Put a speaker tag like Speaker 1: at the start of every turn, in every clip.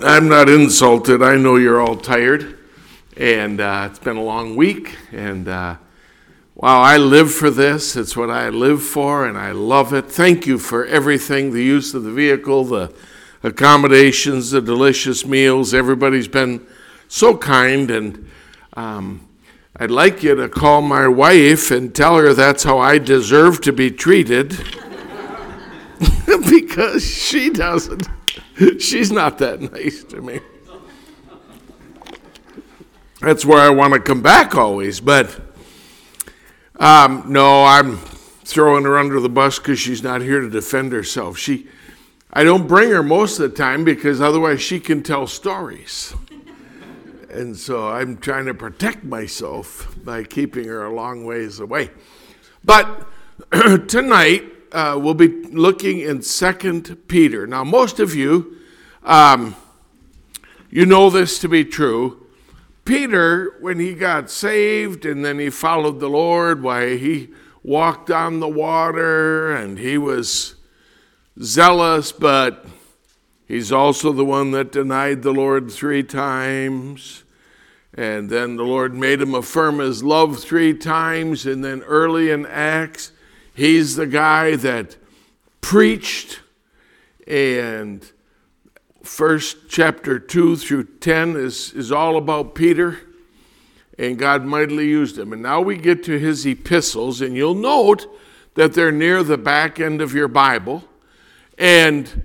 Speaker 1: I'm not insulted. I know you're all tired, and uh, it's been a long week. And uh, wow, I live for this. It's what I live for, and I love it. Thank you for everything the use of the vehicle, the accommodations, the delicious meals. Everybody's been so kind, and um, I'd like you to call my wife and tell her that's how I deserve to be treated because she doesn't. She's not that nice to me. That's where I want to come back always. But um, no, I'm throwing her under the bus because she's not here to defend herself. She, I don't bring her most of the time because otherwise she can tell stories. And so I'm trying to protect myself by keeping her a long ways away. But tonight, uh, we'll be looking in Second Peter. Now, most of you, um, you know this to be true. Peter, when he got saved and then he followed the Lord, why he walked on the water and he was zealous, but he's also the one that denied the Lord three times. And then the Lord made him affirm his love three times. And then early in Acts, He's the guy that preached, and first chapter 2 through 10 is, is all about Peter, and God mightily used him. And now we get to his epistles, and you'll note that they're near the back end of your Bible. And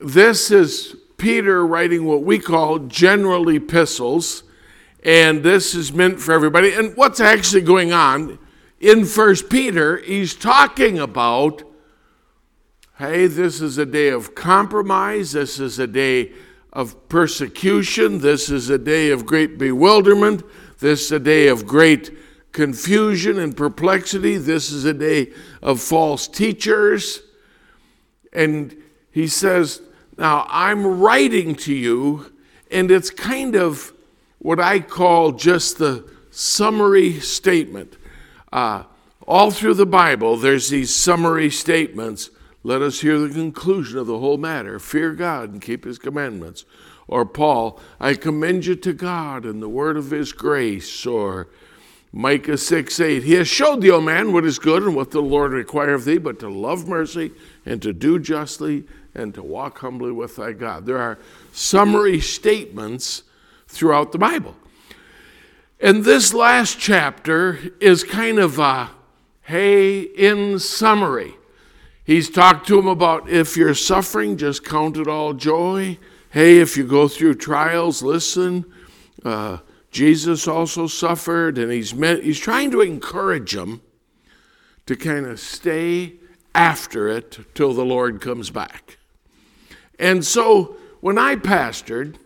Speaker 1: this is Peter writing what we call general epistles, and this is meant for everybody. And what's actually going on? In First Peter, he's talking about hey, this is a day of compromise, this is a day of persecution, this is a day of great bewilderment, this is a day of great confusion and perplexity, this is a day of false teachers. And he says, Now I'm writing to you, and it's kind of what I call just the summary statement. Uh, all through the Bible, there's these summary statements. Let us hear the conclusion of the whole matter. Fear God and keep his commandments. Or Paul, I commend you to God and the word of his grace. Or Micah 6 8, He has showed thee, O man, what is good and what the Lord require of thee, but to love mercy and to do justly and to walk humbly with thy God. There are summary statements throughout the Bible. And this last chapter is kind of a hey, in summary. He's talked to him about if you're suffering, just count it all joy. Hey, if you go through trials, listen. Uh, Jesus also suffered, and he's, meant, he's trying to encourage them to kind of stay after it till the Lord comes back. And so when I pastored,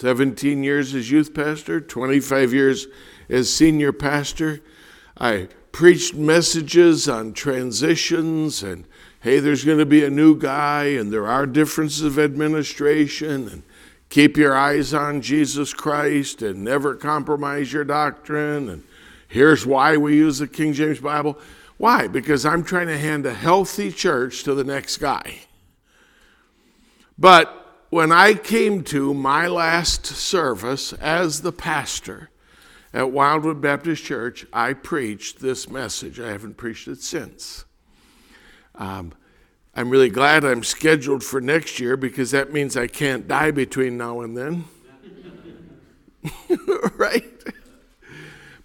Speaker 1: 17 years as youth pastor, 25 years as senior pastor. I preached messages on transitions and hey, there's going to be a new guy and there are differences of administration and keep your eyes on Jesus Christ and never compromise your doctrine and here's why we use the King James Bible. Why? Because I'm trying to hand a healthy church to the next guy. But when I came to my last service as the pastor at Wildwood Baptist Church, I preached this message. I haven't preached it since. Um, I'm really glad I'm scheduled for next year because that means I can't die between now and then. right?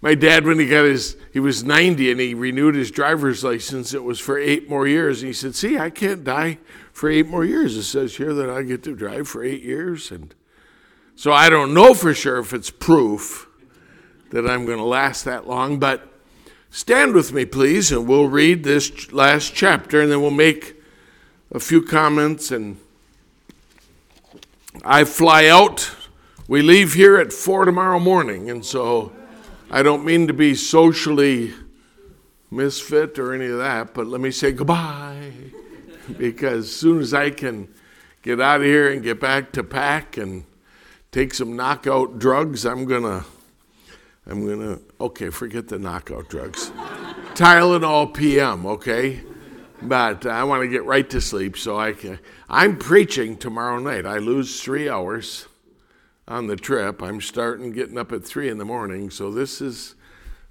Speaker 1: My dad, when he got his, he was 90 and he renewed his driver's license, it was for eight more years. And he said, See, I can't die for eight more years. It says here that I get to drive for eight years. And so I don't know for sure if it's proof that I'm going to last that long, but stand with me, please, and we'll read this last chapter and then we'll make a few comments. And I fly out. We leave here at four tomorrow morning, and so I don't mean to be socially misfit or any of that, but let me say goodbye because as soon as I can get out of here and get back to pack and take some knockout drugs, I'm gonna, I'm gonna, okay, forget the knockout drugs. Tylenol PM, okay? but I want to get right to sleep so I can. I'm preaching tomorrow night. I lose three hours on the trip. I'm starting getting up at three in the morning, so this is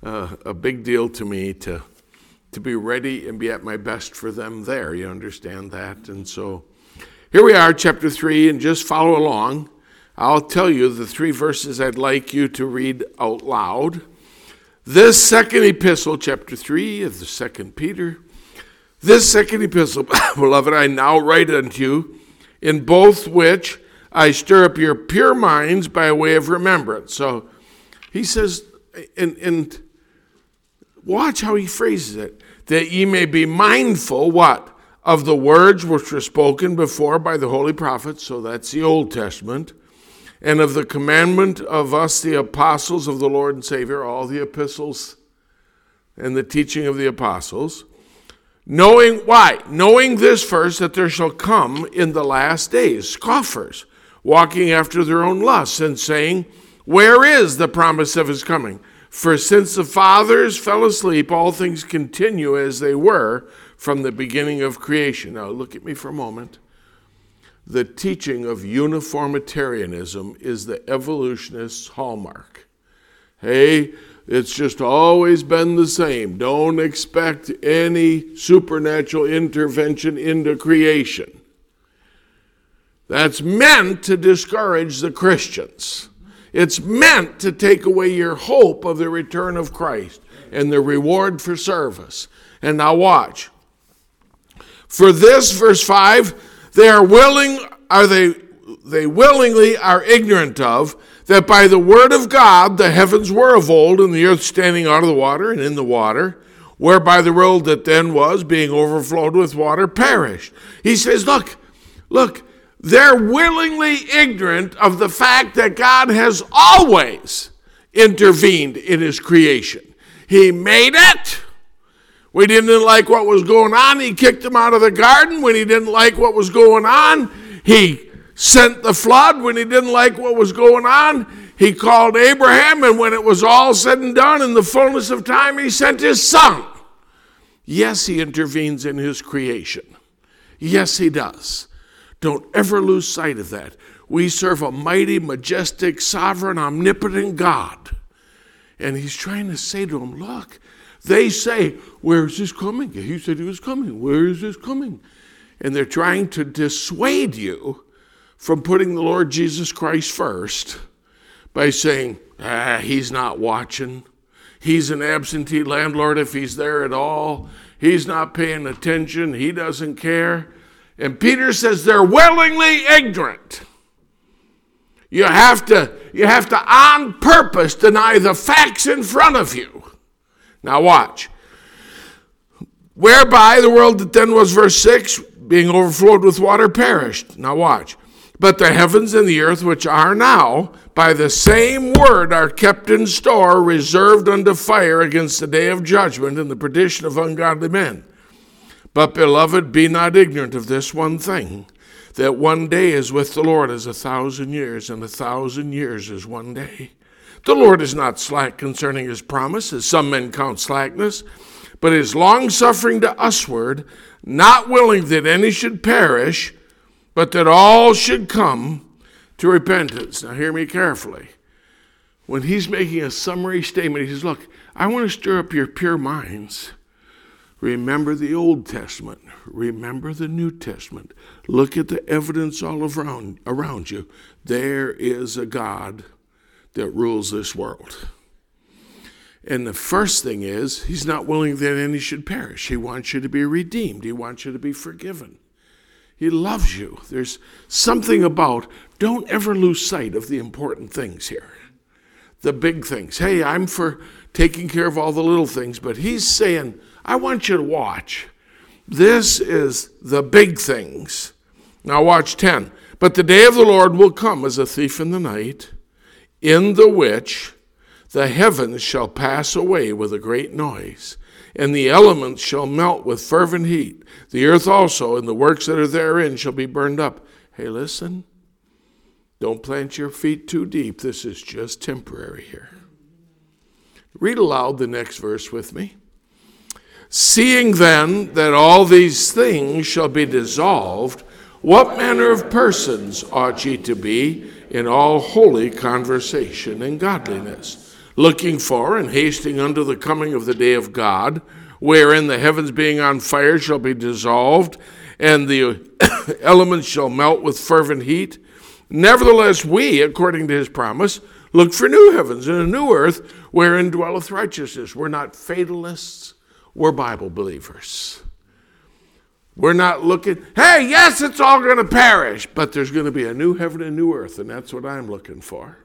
Speaker 1: uh, a big deal to me to to be ready and be at my best for them there. You understand that? And so here we are, chapter three, and just follow along. I'll tell you the three verses I'd like you to read out loud. This second epistle, chapter 3 of the second Peter, this second epistle, beloved, I now write unto you, in both which I stir up your pure minds by way of remembrance. So he says, and, and watch how he phrases it, that ye may be mindful, what? Of the words which were spoken before by the holy prophets, so that's the Old Testament, and of the commandment of us, the apostles of the Lord and Savior, all the epistles and the teaching of the apostles Knowing why? Knowing this first, that there shall come in the last days scoffers, walking after their own lusts, and saying, Where is the promise of his coming? For since the fathers fell asleep, all things continue as they were from the beginning of creation. Now, look at me for a moment. The teaching of uniformitarianism is the evolutionist's hallmark. Hey, it's just always been the same. Don't expect any supernatural intervention into creation. That's meant to discourage the Christians. It's meant to take away your hope of the return of Christ and the reward for service. And now watch. For this, verse 5, they are willing, are they, they willingly are ignorant of that by the word of God the heavens were of old, and the earth standing out of the water and in the water, whereby the world that then was, being overflowed with water, perished. He says, Look, look, they're willingly ignorant of the fact that God has always intervened in his creation. He made it. We didn't like what was going on. He kicked them out of the garden. When he didn't like what was going on, he sent the flood when he didn't like what was going on. He called Abraham, and when it was all said and done in the fullness of time, he sent his son. Yes, he intervenes in his creation. Yes, he does. Don't ever lose sight of that. We serve a mighty, majestic, sovereign, omnipotent God. And he's trying to say to them, Look, they say, Where is this coming? He said he was coming. Where is this coming? And they're trying to dissuade you from putting the Lord Jesus Christ first by saying, ah, he's not watching. He's an absentee landlord if he's there at all. He's not paying attention. He doesn't care. And Peter says they're willingly ignorant. You have to, you have to on purpose deny the facts in front of you. Now watch. Whereby the world that then was, verse 6, being overflowed with water, perished. Now watch. But the heavens and the earth, which are now, by the same word are kept in store, reserved unto fire against the day of judgment and the perdition of ungodly men. But, beloved, be not ignorant of this one thing that one day is with the Lord as a thousand years, and a thousand years is one day. The Lord is not slack concerning his promise, as some men count slackness, but is longsuffering to usward, not willing that any should perish but that all should come to repentance. Now, hear me carefully. When he's making a summary statement, he says, Look, I want to stir up your pure minds. Remember the Old Testament. Remember the New Testament. Look at the evidence all around, around you. There is a God that rules this world. And the first thing is, He's not willing that any should perish. He wants you to be redeemed, He wants you to be forgiven. He loves you. There's something about, don't ever lose sight of the important things here, the big things. Hey, I'm for taking care of all the little things, but he's saying, I want you to watch. This is the big things. Now, watch 10. But the day of the Lord will come as a thief in the night, in the which the heavens shall pass away with a great noise and the elements shall melt with fervent heat. The earth also and the works that are therein shall be burned up. Hey, listen, don't plant your feet too deep. This is just temporary here. Read aloud the next verse with me. Seeing then that all these things shall be dissolved, what manner of persons ought ye to be in all holy conversation and godliness, looking for and hasting unto the coming of the day of God, wherein the heavens being on fire shall be dissolved, and the elements shall melt with fervent heat? Nevertheless, we, according to his promise, look for new heavens and a new earth wherein dwelleth righteousness. We're not fatalists, we're Bible believers. We're not looking, hey, yes, it's all going to perish, but there's going to be a new heaven and new earth, and that's what I'm looking for.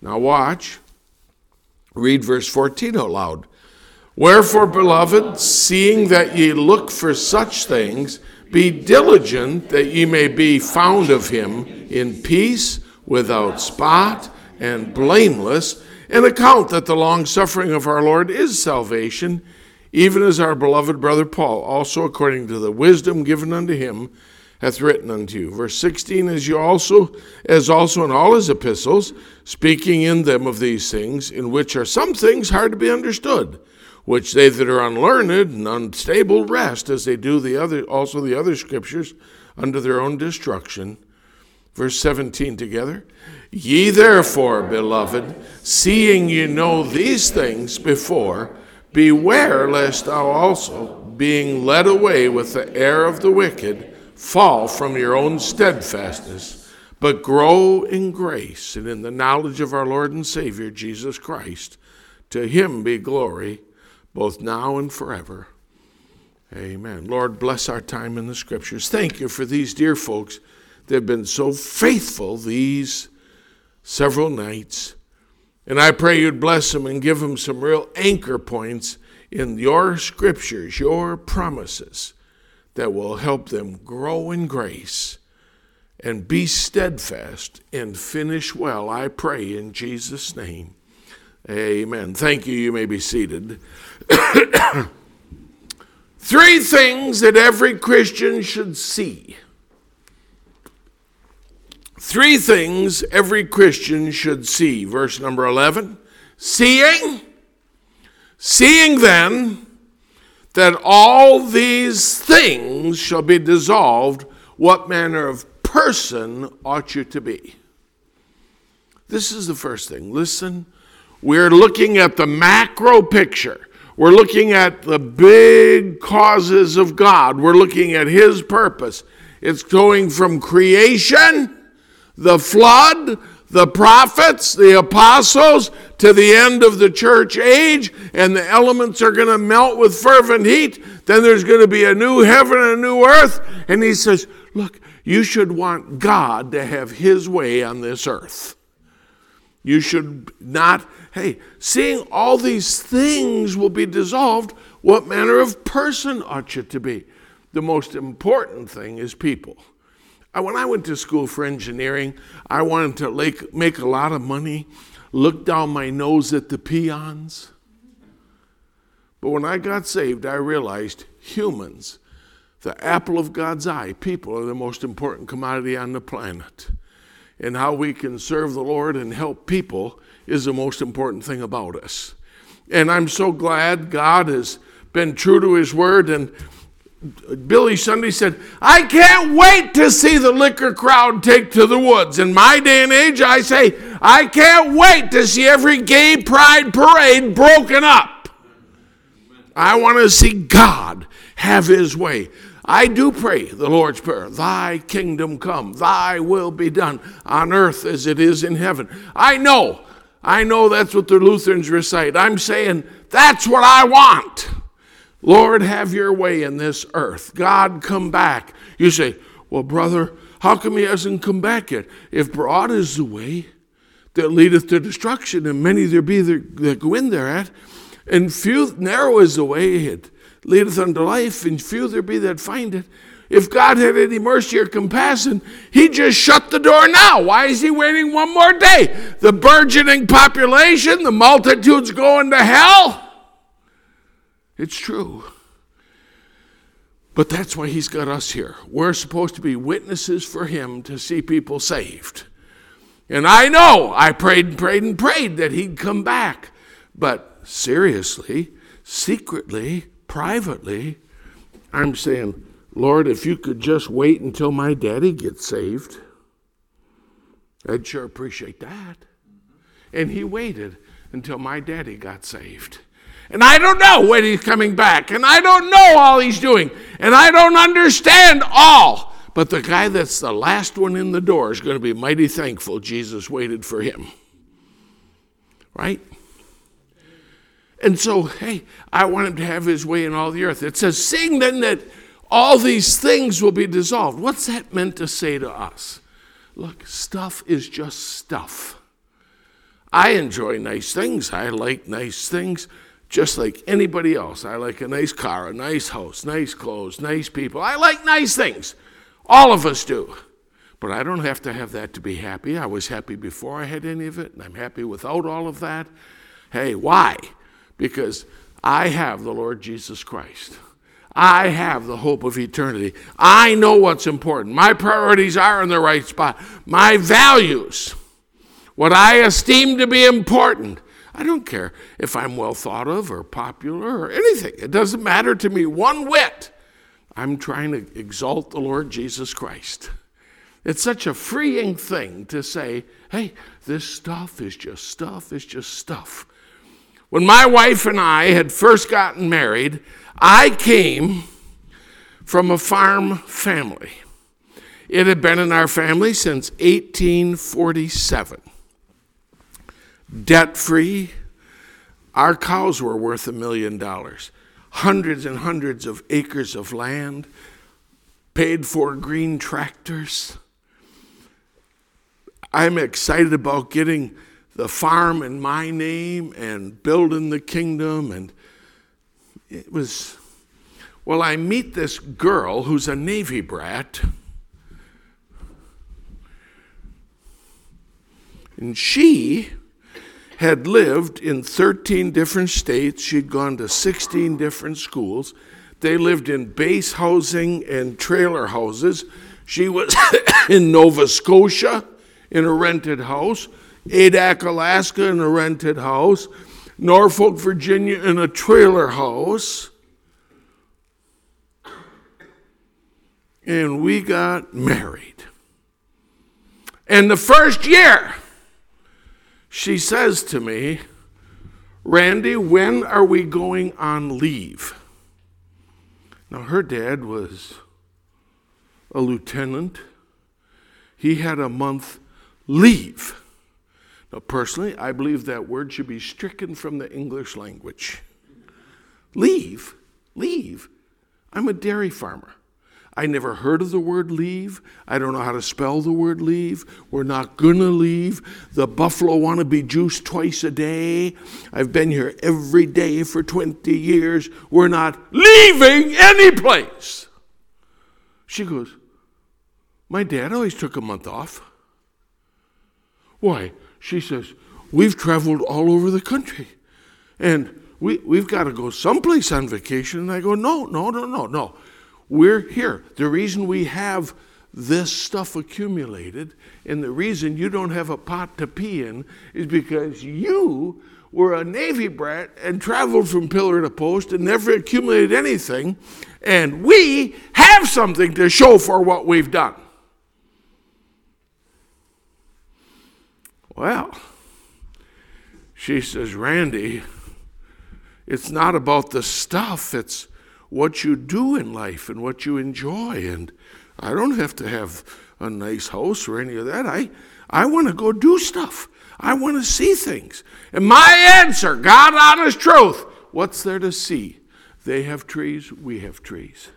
Speaker 1: Now, watch. Read verse 14 aloud. Wherefore, beloved, seeing that ye look for such things, be diligent that ye may be found of him in peace, without spot, and blameless, and account that the long suffering of our Lord is salvation even as our beloved brother Paul, also according to the wisdom given unto him, hath written unto you. Verse 16, as you also, as also in all his epistles, speaking in them of these things, in which are some things hard to be understood, which they that are unlearned and unstable wrest, as they do the other also the other scriptures, unto their own destruction. Verse 17 together. Ye therefore, beloved, seeing ye know these things before, Beware lest thou also, being led away with the air of the wicked, fall from your own steadfastness, but grow in grace and in the knowledge of our Lord and Savior Jesus Christ. To him be glory, both now and forever. Amen. Lord, bless our time in the scriptures. Thank you for these dear folks that have been so faithful these several nights. And I pray you'd bless them and give them some real anchor points in your scriptures, your promises that will help them grow in grace and be steadfast and finish well. I pray in Jesus' name. Amen. Thank you. You may be seated. Three things that every Christian should see. Three things every Christian should see. Verse number 11 Seeing, seeing then that all these things shall be dissolved, what manner of person ought you to be? This is the first thing. Listen, we're looking at the macro picture. We're looking at the big causes of God. We're looking at His purpose. It's going from creation the flood, the prophets, the apostles, to the end of the church age, and the elements are going to melt with fervent heat. Then there's going to be a new heaven and a new earth. And he says, Look, you should want God to have his way on this earth. You should not, hey, seeing all these things will be dissolved, what manner of person ought you to be? The most important thing is people. When I went to school for engineering, I wanted to make a lot of money, look down my nose at the peons. But when I got saved, I realized humans, the apple of God's eye, people are the most important commodity on the planet. And how we can serve the Lord and help people is the most important thing about us. And I'm so glad God has been true to his word and Billy Sunday said, I can't wait to see the liquor crowd take to the woods. In my day and age, I say, I can't wait to see every gay pride parade broken up. I want to see God have his way. I do pray the Lord's Prayer, Thy kingdom come, Thy will be done on earth as it is in heaven. I know, I know that's what the Lutherans recite. I'm saying, that's what I want. Lord, have your way in this earth. God, come back. You say, Well, brother, how come he hasn't come back yet? If broad is the way that leadeth to destruction, and many there be that go in thereat, and few narrow is the way it leadeth unto life, and few there be that find it. If God had any mercy or compassion, He just shut the door now. Why is He waiting one more day? The burgeoning population, the multitudes going to hell. It's true. But that's why he's got us here. We're supposed to be witnesses for him to see people saved. And I know I prayed and prayed and prayed that he'd come back. But seriously, secretly, privately, I'm saying, Lord, if you could just wait until my daddy gets saved, I'd sure appreciate that. And he waited until my daddy got saved. And I don't know when he's coming back, and I don't know all he's doing, and I don't understand all. But the guy that's the last one in the door is going to be mighty thankful Jesus waited for him. Right? And so, hey, I want him to have his way in all the earth. It says, Sing then that all these things will be dissolved. What's that meant to say to us? Look, stuff is just stuff. I enjoy nice things. I like nice things just like anybody else. I like a nice car, a nice house, nice clothes, nice people. I like nice things. All of us do. But I don't have to have that to be happy. I was happy before I had any of it, and I'm happy without all of that. Hey, why? Because I have the Lord Jesus Christ. I have the hope of eternity. I know what's important. My priorities are in the right spot. My values, what I esteem to be important, I don't care if I'm well thought of or popular or anything. It doesn't matter to me one whit. I'm trying to exalt the Lord Jesus Christ. It's such a freeing thing to say, hey, this stuff is just stuff, it's just stuff. When my wife and I had first gotten married, I came from a farm family. It had been in our family since 1847 debt free. Our cows were worth a million dollars, hundreds and hundreds of acres of land, paid for green tractors. I'm excited about getting the farm in my name and building the kingdom. And it was, well, I meet this girl who's a Navy brat. And she had lived in 13 different states. She'd gone to 16 different schools. They lived in base housing and trailer houses. She was in Nova Scotia in a rented house, Adak, Alaska in a rented house, Norfolk, Virginia in a trailer house. And we got married. And the first year, she says to me, Randy, when are we going on leave? Now, her dad was a lieutenant. He had a month leave. Now, personally, I believe that word should be stricken from the English language. Leave? Leave? I'm a dairy farmer. I never heard of the word leave. I don't know how to spell the word leave. We're not going to leave. The buffalo want to be juiced twice a day. I've been here every day for 20 years. We're not leaving any place. She goes, My dad always took a month off. Why? She says, We've traveled all over the country. And we, we've got to go someplace on vacation. And I go, No, no, no, no, no. We're here. The reason we have this stuff accumulated and the reason you don't have a pot to pee in is because you were a Navy brat and traveled from pillar to post and never accumulated anything. And we have something to show for what we've done. Well, she says, Randy, it's not about the stuff, it's what you do in life and what you enjoy. And I don't have to have a nice house or any of that. I, I want to go do stuff. I want to see things. And my answer, God honest truth, what's there to see? They have trees, we have trees.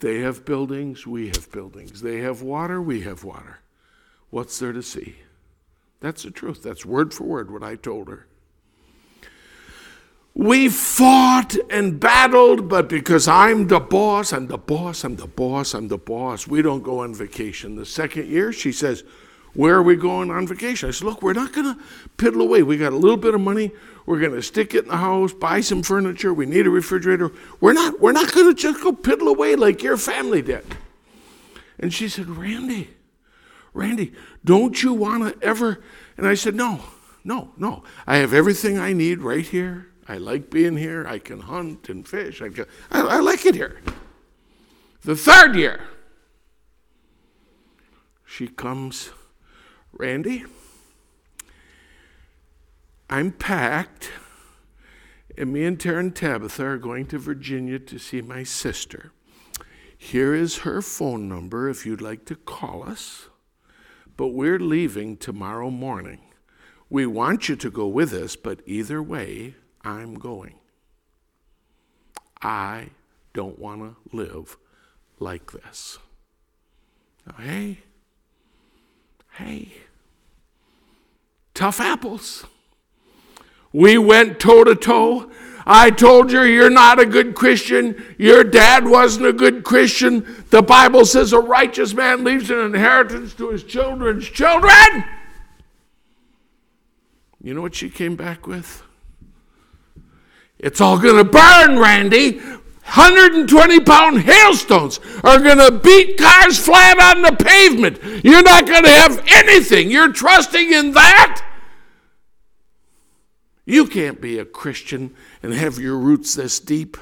Speaker 1: They have buildings, we have buildings. They have water, we have water. What's there to see? That's the truth. That's word for word what I told her. We fought and battled, but because I'm the boss, I'm the boss, I'm the boss, I'm the boss, we don't go on vacation. The second year, she says, Where are we going on vacation? I said, Look, we're not going to piddle away. We got a little bit of money. We're going to stick it in the house, buy some furniture. We need a refrigerator. We're not, we're not going to just go piddle away like your family did. And she said, Randy, Randy, don't you want to ever? And I said, No, no, no. I have everything I need right here I like being here. I can hunt and fish. I, can, I, I like it here. The third year, she comes, Randy, I'm packed, and me and Tara and Tabitha are going to Virginia to see my sister. Here is her phone number if you'd like to call us. But we're leaving tomorrow morning. We want you to go with us, but either way, I'm going. I don't want to live like this. Now, hey, hey, tough apples. We went toe to toe. I told you you're not a good Christian. Your dad wasn't a good Christian. The Bible says a righteous man leaves an inheritance to his children's children. You know what she came back with? It's all going to burn, Randy. 120 pound hailstones are going to beat cars flat on the pavement. You're not going to have anything. You're trusting in that? You can't be a Christian and have your roots this deep.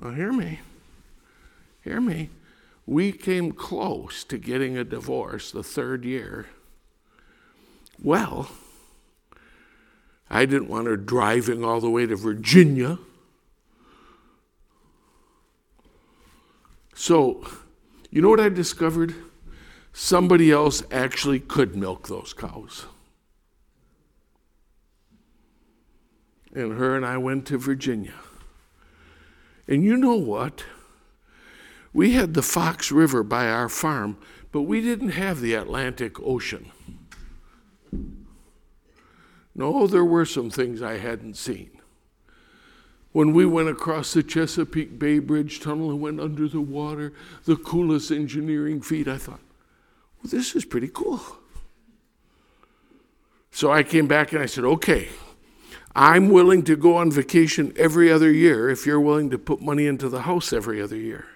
Speaker 1: Now, hear me. Hear me. We came close to getting a divorce the third year. Well, I didn't want her driving all the way to Virginia. So, you know what I discovered? Somebody else actually could milk those cows. and her and I went to Virginia. And you know what? We had the Fox River by our farm, but we didn't have the Atlantic Ocean. No, there were some things I hadn't seen. When we went across the Chesapeake Bay Bridge Tunnel and went under the water, the coolest engineering feat, I thought, well, this is pretty cool. So I came back and I said, okay, I'm willing to go on vacation every other year if you're willing to put money into the house every other year.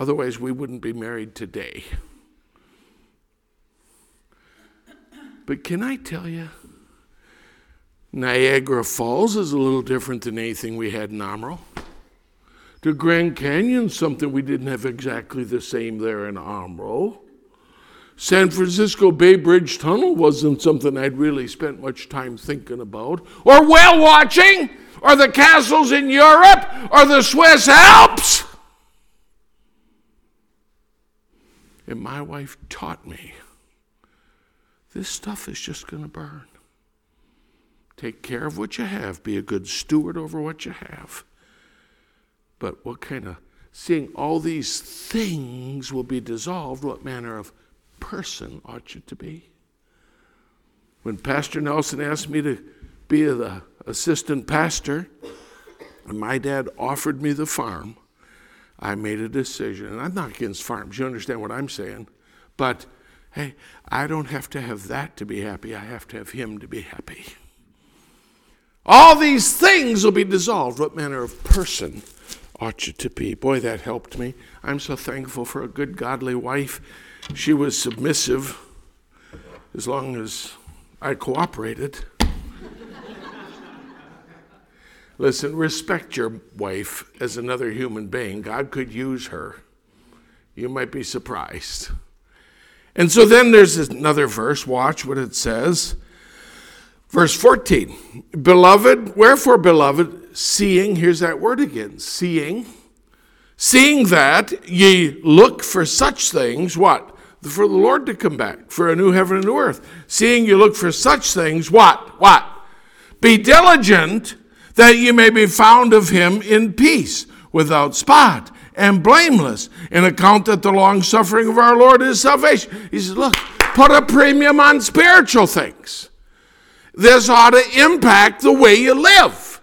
Speaker 1: Otherwise, we wouldn't be married today. But can I tell you, Niagara Falls is a little different than anything we had in Amarillo. The Grand Canyon, something we didn't have exactly the same there in Amarillo. San Francisco Bay Bridge Tunnel wasn't something I'd really spent much time thinking about, or whale watching, or the castles in Europe, or the Swiss Alps. And my wife taught me this stuff is just going to burn. Take care of what you have, be a good steward over what you have. But what kind of, seeing all these things will be dissolved, what manner of person ought you to be? When Pastor Nelson asked me to be the assistant pastor, and my dad offered me the farm, I made a decision. And I'm not against farms, you understand what I'm saying. But hey, I don't have to have that to be happy, I have to have him to be happy. All these things will be dissolved. What manner of person ought you to be? Boy, that helped me. I'm so thankful for a good, godly wife she was submissive as long as I cooperated. Listen, respect your wife as another human being. God could use her. You might be surprised. And so then there's another verse. Watch what it says. Verse 14 Beloved, wherefore, beloved, seeing, here's that word again, seeing, seeing that ye look for such things, what? for the Lord to come back, for a new heaven and new earth. Seeing you look for such things, what? What? Be diligent that you may be found of him in peace, without spot and blameless, in account that the long suffering of our Lord is salvation. He says, look, put a premium on spiritual things. This ought to impact the way you live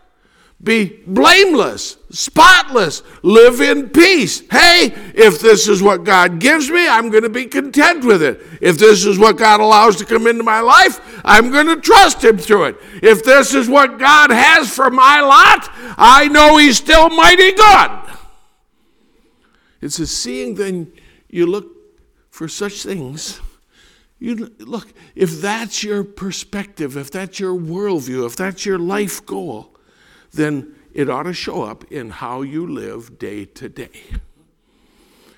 Speaker 1: be blameless, spotless, live in peace. Hey, if this is what God gives me, I'm going to be content with it. If this is what God allows to come into my life, I'm going to trust Him through it. If this is what God has for my lot, I know He's still mighty good. It's a seeing then you look for such things You look, if that's your perspective, if that's your worldview, if that's your life goal, then it ought to show up in how you live day to day.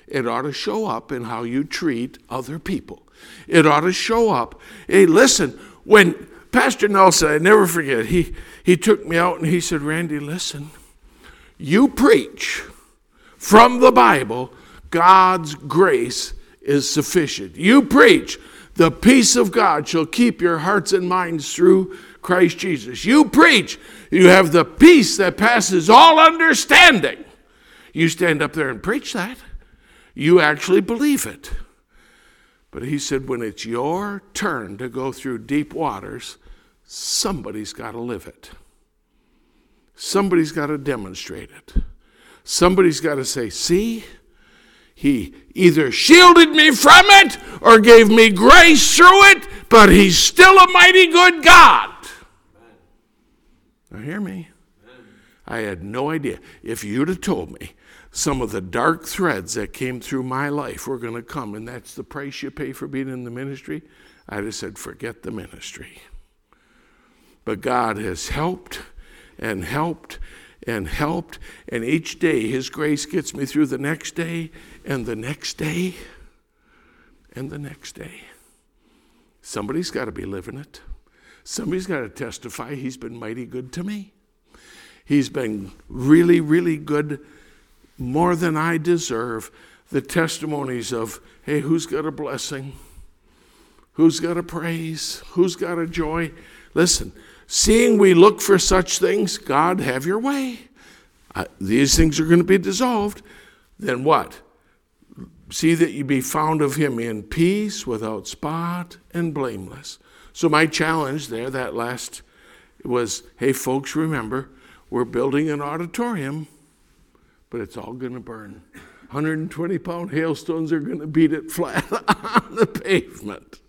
Speaker 1: It ought to show up in how you treat other people. It ought to show up. Hey, listen, when Pastor Nelson, I never forget, he, he took me out and he said, Randy, listen, you preach from the Bible, God's grace is sufficient. You preach, the peace of God shall keep your hearts and minds through Christ Jesus. You preach, you have the peace that passes all understanding. You stand up there and preach that. You actually believe it. But he said, when it's your turn to go through deep waters, somebody's got to live it. Somebody's got to demonstrate it. Somebody's got to say, see, he either shielded me from it or gave me grace through it, but he's still a mighty good God. Now, hear me. I had no idea. If you'd have told me some of the dark threads that came through my life were going to come, and that's the price you pay for being in the ministry, I'd have said, forget the ministry. But God has helped and helped and helped, and each day His grace gets me through the next day and the next day and the next day. Somebody's got to be living it. Somebody's got to testify He's been mighty good to me. He's been really, really good, more than I deserve. The testimonies of, hey, who's got a blessing? Who's got a praise? Who's got a joy? Listen, Seeing we look for such things, God, have your way. Uh, these things are going to be dissolved. Then what? See that you be found of him in peace, without spot, and blameless. So, my challenge there, that last, was hey, folks, remember, we're building an auditorium, but it's all going to burn. 120 pound hailstones are going to beat it flat on the pavement.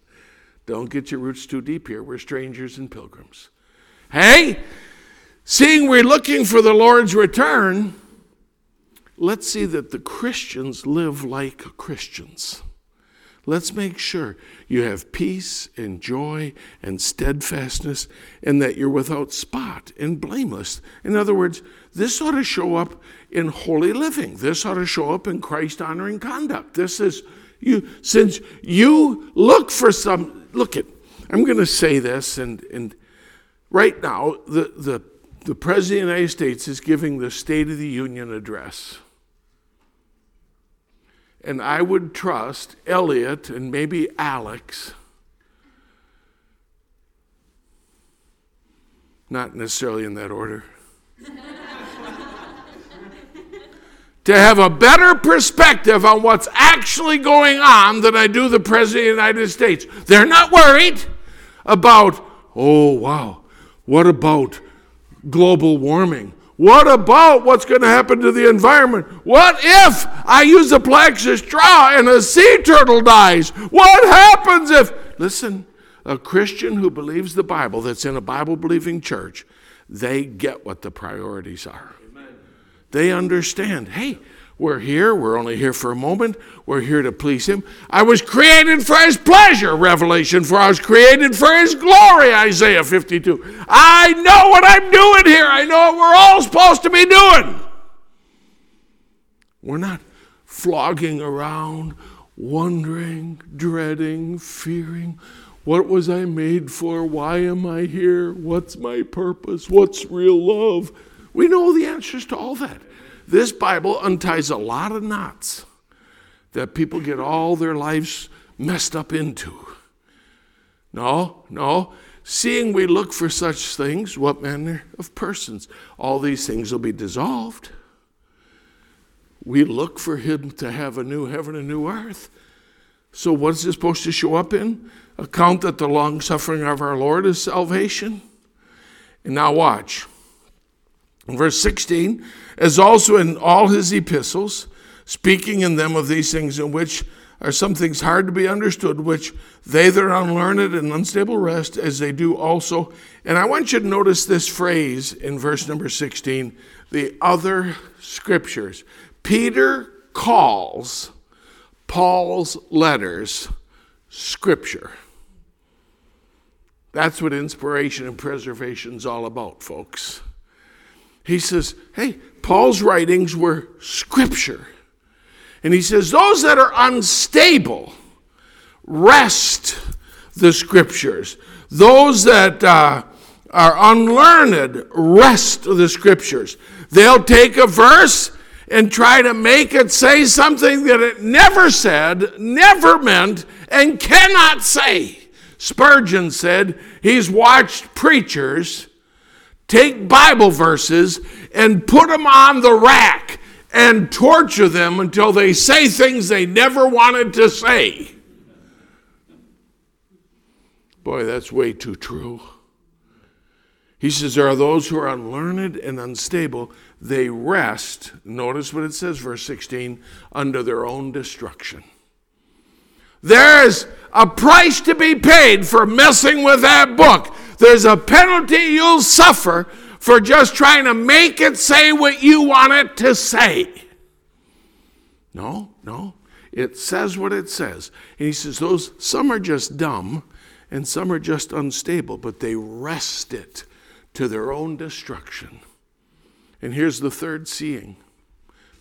Speaker 1: Don't get your roots too deep here. We're strangers and pilgrims. Hey, seeing we're looking for the Lord's return, let's see that the Christians live like Christians. Let's make sure you have peace and joy and steadfastness and that you're without spot and blameless. In other words, this ought to show up in holy living. This ought to show up in Christ honoring conduct. This is you since you look for some look at I'm going to say this and and Right now, the, the, the President of the United States is giving the State of the Union address. And I would trust Elliot and maybe Alex, not necessarily in that order, to have a better perspective on what's actually going on than I do the President of the United States. They're not worried about, oh, wow, what about global warming? What about what's going to happen to the environment? What if I use a plexus straw and a sea turtle dies? What happens if, listen, a Christian who believes the Bible that's in a Bible believing church, they get what the priorities are. Amen. They understand, hey, we're here. We're only here for a moment. We're here to please Him. I was created for His pleasure, Revelation, for I was created for His glory, Isaiah 52. I know what I'm doing here. I know what we're all supposed to be doing. We're not flogging around, wondering, dreading, fearing. What was I made for? Why am I here? What's my purpose? What's real love? We know the answers to all that. This Bible unties a lot of knots that people get all their lives messed up into. No, no. Seeing we look for such things, what manner of persons? All these things will be dissolved. We look for him to have a new heaven and a new earth. So, what's this supposed to show up in? Account that the long suffering of our Lord is salvation. And now, watch. In verse 16, as also in all his epistles, speaking in them of these things in which are some things hard to be understood, which they that are unlearned and unstable wrest, as they do also. And I want you to notice this phrase in verse number 16 the other scriptures. Peter calls Paul's letters scripture. That's what inspiration and preservation is all about, folks. He says, hey, Paul's writings were scripture. And he says, those that are unstable wrest the scriptures. Those that uh, are unlearned wrest the scriptures. They'll take a verse and try to make it say something that it never said, never meant, and cannot say. Spurgeon said he's watched preachers take Bible verses and put them on the rack and torture them until they say things they never wanted to say. Boy, that's way too true. He says, There are those who are unlearned and unstable. They wrest, notice what it says, verse 16, under their own destruction. There's a price to be paid for messing with that book. There's a penalty you'll suffer for just trying to make it say what you want it to say. No, no. It says what it says. And he says, those some are just dumb and some are just unstable, but they wrest it to their own destruction. And here's the third seeing.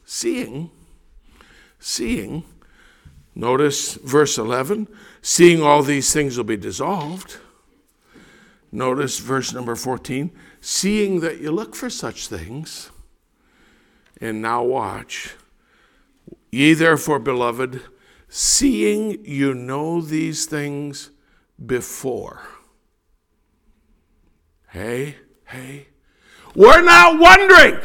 Speaker 1: Seeing, seeing, notice verse 11, seeing all these things will be dissolved. Notice verse number 14, seeing that you look for such things. And now watch. Ye therefore, beloved, seeing you know these things before. Hey, hey. We're not wondering.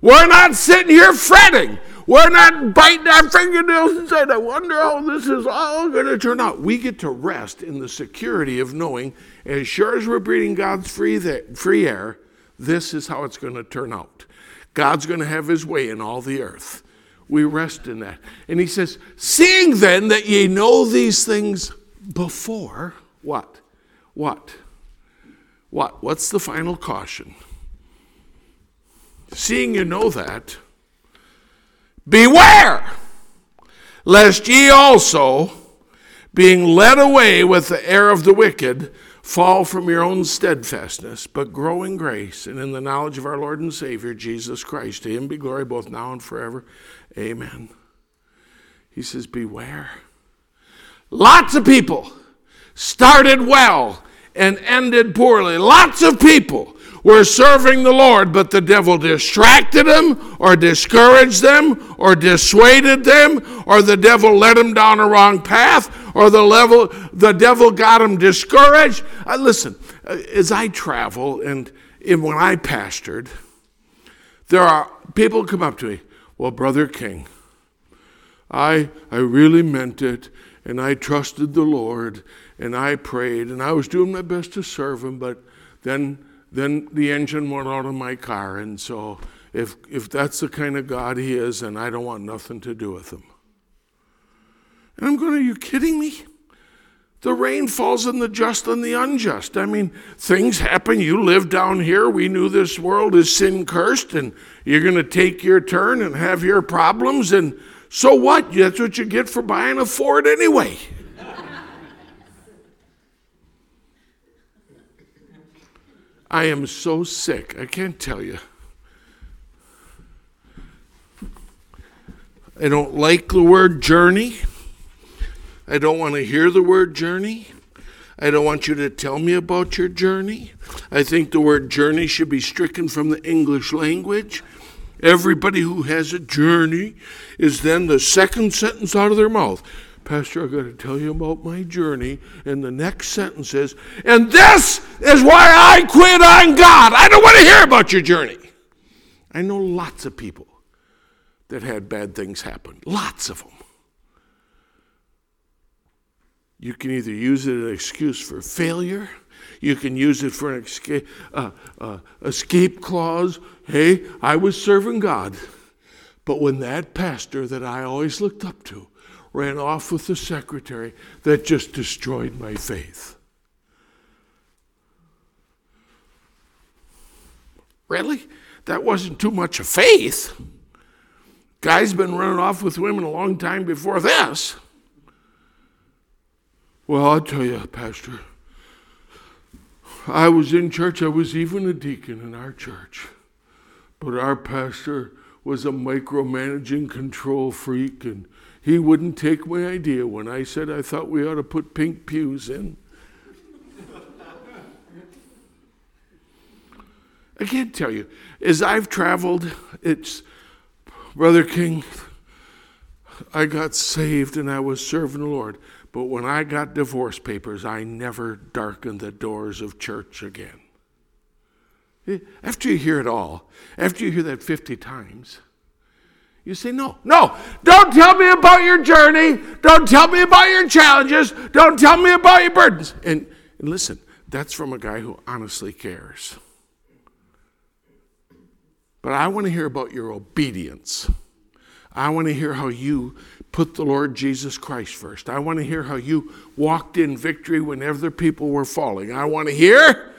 Speaker 1: We're not sitting here fretting. We're not biting our fingernails and saying, I wonder how this is all going to turn out. We get to rest in the security of knowing, as sure as we're breathing God's free, free air, this is how it's going to turn out. God's going to have his way in all the earth. We rest in that. And he says, Seeing then that ye know these things before, what? What? What? What's the final caution? Seeing you know that, beware lest ye also, being led away with the air of the wicked, fall from your own steadfastness, but grow in grace and in the knowledge of our Lord and Savior, Jesus Christ. To him be glory both now and forever. Amen. He says, Beware. Lots of people started well and ended poorly. Lots of people were serving the Lord, but the devil distracted them, or discouraged them, or dissuaded them, or the devil led them down a wrong path, or the level the devil got them discouraged. Uh, listen, uh, as I travel and, and when I pastored, there are people come up to me. Well, brother King, I I really meant it, and I trusted the Lord, and I prayed and I was doing my best to serve him, but then then the engine went out of my car, and so if if that's the kind of God he is, then I don't want nothing to do with him. And I'm going, are you kidding me? The rain falls on the just and the unjust. I mean, things happen. You live down here. We knew this world is sin cursed, and you're going to take your turn and have your problems. And so what? That's what you get for buying a Ford anyway. I am so sick. I can't tell you. I don't like the word journey. I don't want to hear the word journey. I don't want you to tell me about your journey. I think the word journey should be stricken from the English language. Everybody who has a journey is then the second sentence out of their mouth. Pastor, I got to tell you about my journey. And the next sentence is, and this is why I quit on God. I don't want to hear about your journey. I know lots of people that had bad things happen, lots of them. You can either use it as an excuse for failure, you can use it for an escape, uh, uh, escape clause. Hey, I was serving God. But when that pastor that I always looked up to ran off with the secretary that just destroyed my faith. Really? That wasn't too much of faith. Guy's been running off with women a long time before this. Well, I'll tell you, Pastor, I was in church, I was even a deacon in our church. But our pastor was a micromanaging control freak, and he wouldn't take my idea when I said I thought we ought to put pink pews in. I can't tell you. As I've traveled, it's, Brother King, I got saved and I was serving the Lord. But when I got divorce papers, I never darkened the doors of church again. Eh, after you hear it all, after you hear that 50 times, you say, No, no, don't tell me about your journey. Don't tell me about your challenges. Don't tell me about your burdens. And, and listen, that's from a guy who honestly cares. But I want to hear about your obedience. I want to hear how you put the Lord Jesus Christ first. I want to hear how you walked in victory when other people were falling. I want to hear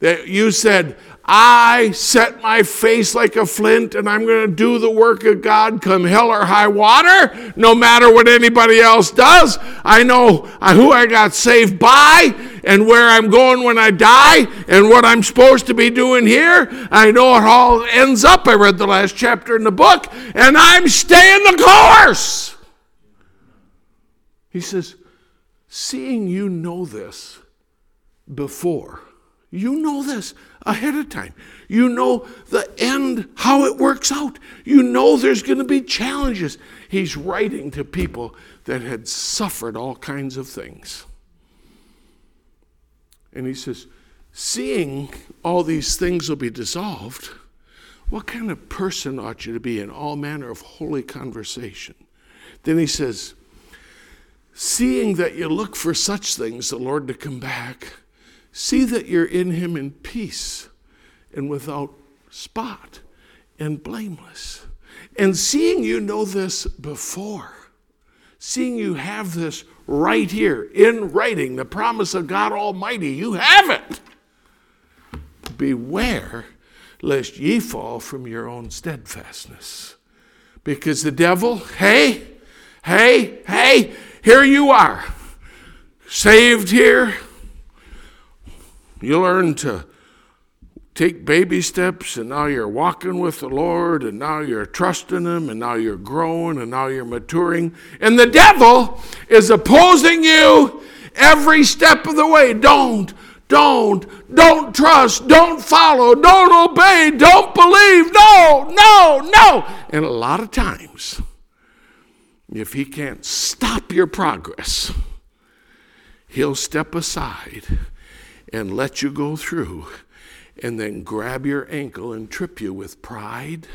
Speaker 1: that you said, I set my face like a flint and I'm going to do the work of God come hell or high water, no matter what anybody else does. I know who I got saved by and where I'm going when I die and what I'm supposed to be doing here. I know it all ends up. I read the last chapter in the book and I'm staying the course. He says, seeing you know this before, you know this ahead of time. You know the end, how it works out. You know there's going to be challenges. He's writing to people that had suffered all kinds of things. And he says, Seeing all these things will be dissolved, what kind of person ought you to be in all manner of holy conversation? Then he says, Seeing that you look for such things, the Lord to come back See that you're in him in peace and without spot and blameless. And seeing you know this before, seeing you have this right here in writing, the promise of God Almighty, you have it. Beware lest ye fall from your own steadfastness. Because the devil, hey, hey, hey, here you are, saved here, you learn to take baby steps, and now you're walking with the Lord, and now you're trusting Him, and now you're growing, and now you're maturing. And the devil is opposing you every step of the way. Don't, don't, don't trust, don't follow, don't obey, don't believe. No, no, no. And a lot of times, if he can't stop your progress, he'll step aside and let you go through and then grab your ankle and trip you with pride.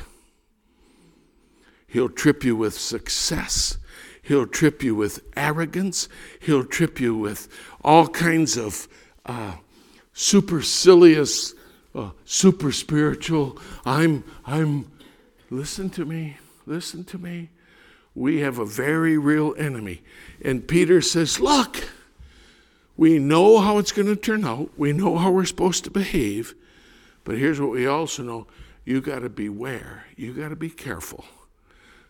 Speaker 1: He'll trip you with success. He'll trip you with arrogance. He'll trip you with all kinds of uh, supercilious, uh, super spiritual. I'm, I'm, listen to me, listen to me. We have a very real enemy. And Peter says, Look, we know how it's going to turn out. We know how we're supposed to behave. But here's what we also know you got to beware. You got to be careful.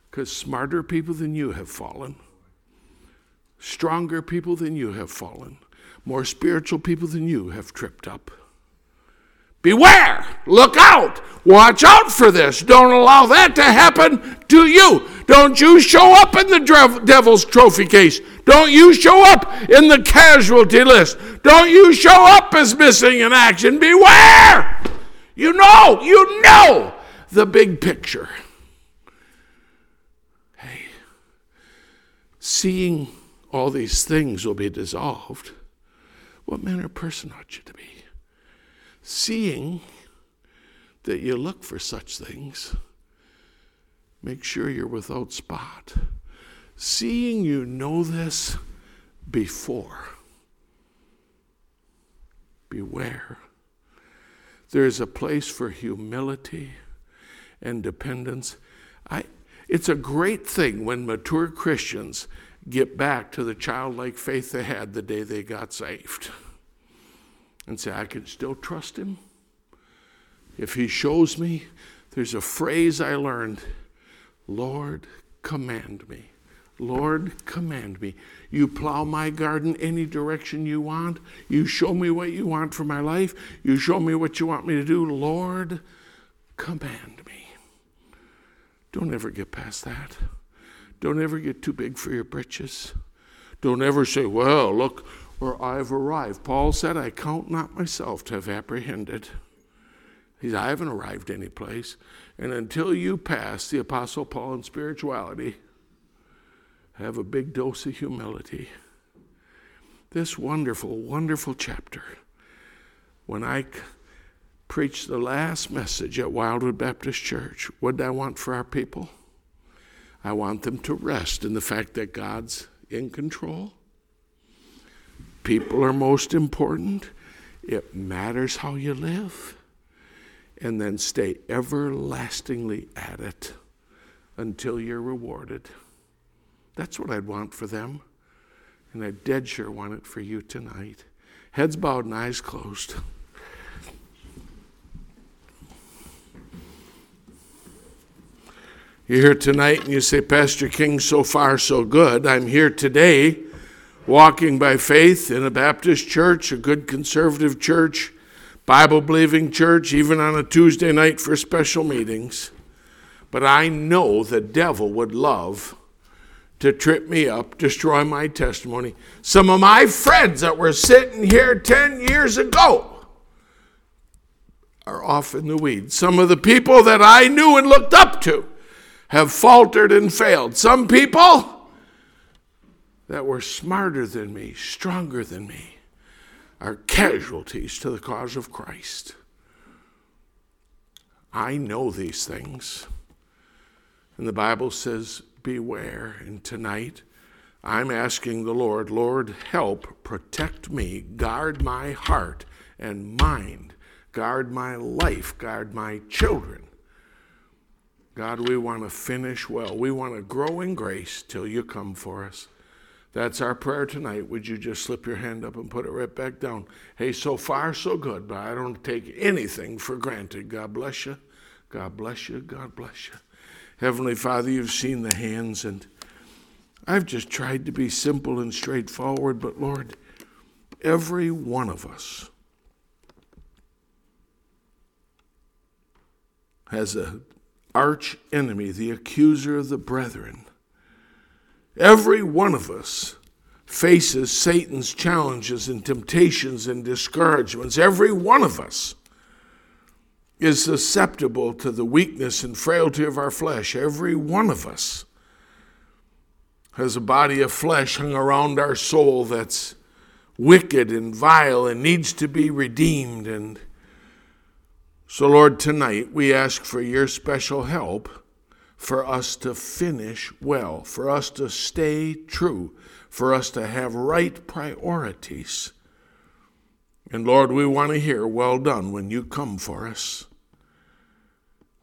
Speaker 1: Because smarter people than you have fallen, stronger people than you have fallen, more spiritual people than you have tripped up. Beware! Look out! Watch out for this. Don't allow that to happen to you. Don't you show up in the devil's trophy case. Don't you show up in the casualty list. Don't you show up as missing in action. Beware! You know, you know the big picture. Hey, seeing all these things will be dissolved, what manner of person ought you to be? Seeing that you look for such things, make sure you're without spot. Seeing you know this before, beware. There's a place for humility and dependence. I, it's a great thing when mature Christians get back to the childlike faith they had the day they got saved and say, I can still trust him. If he shows me, there's a phrase I learned Lord, command me. Lord, command me. You plow my garden any direction you want. You show me what you want for my life. You show me what you want me to do. Lord, command me. Don't ever get past that. Don't ever get too big for your britches. Don't ever say, well, look where I've arrived. Paul said, I count not myself to have apprehended. He said, I haven't arrived any place. And until you pass the Apostle Paul in spirituality, have a big dose of humility. This wonderful, wonderful chapter. When I preached the last message at Wildwood Baptist Church, what did I want for our people? I want them to rest in the fact that God's in control. People are most important. It matters how you live. And then stay everlastingly at it until you're rewarded. That's what I'd want for them. And I dead sure want it for you tonight. Heads bowed and eyes closed. You're here tonight and you say, Pastor King, so far so good. I'm here today walking by faith in a Baptist church, a good conservative church, Bible believing church, even on a Tuesday night for special meetings. But I know the devil would love to trip me up, destroy my testimony. Some of my friends that were sitting here 10 years ago are off in the weeds. Some of the people that I knew and looked up to have faltered and failed. Some people that were smarter than me, stronger than me, are casualties to the cause of Christ. I know these things. And the Bible says, beware. And tonight, I'm asking the Lord, Lord, help protect me, guard my heart and mind, guard my life, guard my children God, we want to finish well. We want to grow in grace till you come for us. That's our prayer tonight. Would you just slip your hand up and put it right back down? Hey, so far, so good, but I don't take anything for granted. God bless you. God bless you. God bless you. Heavenly Father, you've seen the hands, and I've just tried to be simple and straightforward, but Lord, every one of us has a arch enemy, the accuser of the brethren. Every one of us faces Satan's challenges and temptations and discouragements. Every one of us is susceptible to the weakness and frailty of our flesh. Every one of us has a body of flesh hung around our soul that's wicked and vile and needs to be redeemed and so, Lord, tonight we ask for your special help for us to finish well, for us to stay true, for us to have right priorities. And Lord, we want to hear, well done, when you come for us.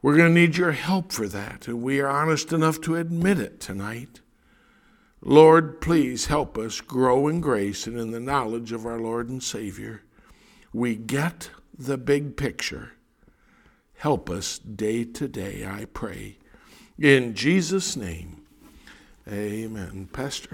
Speaker 1: We're going to need your help for that, and we are honest enough to admit it tonight. Lord, please help us grow in grace and in the knowledge of our Lord and Savior. We get the big picture. Help us day to day, I pray. In Jesus' name, amen. Pastor.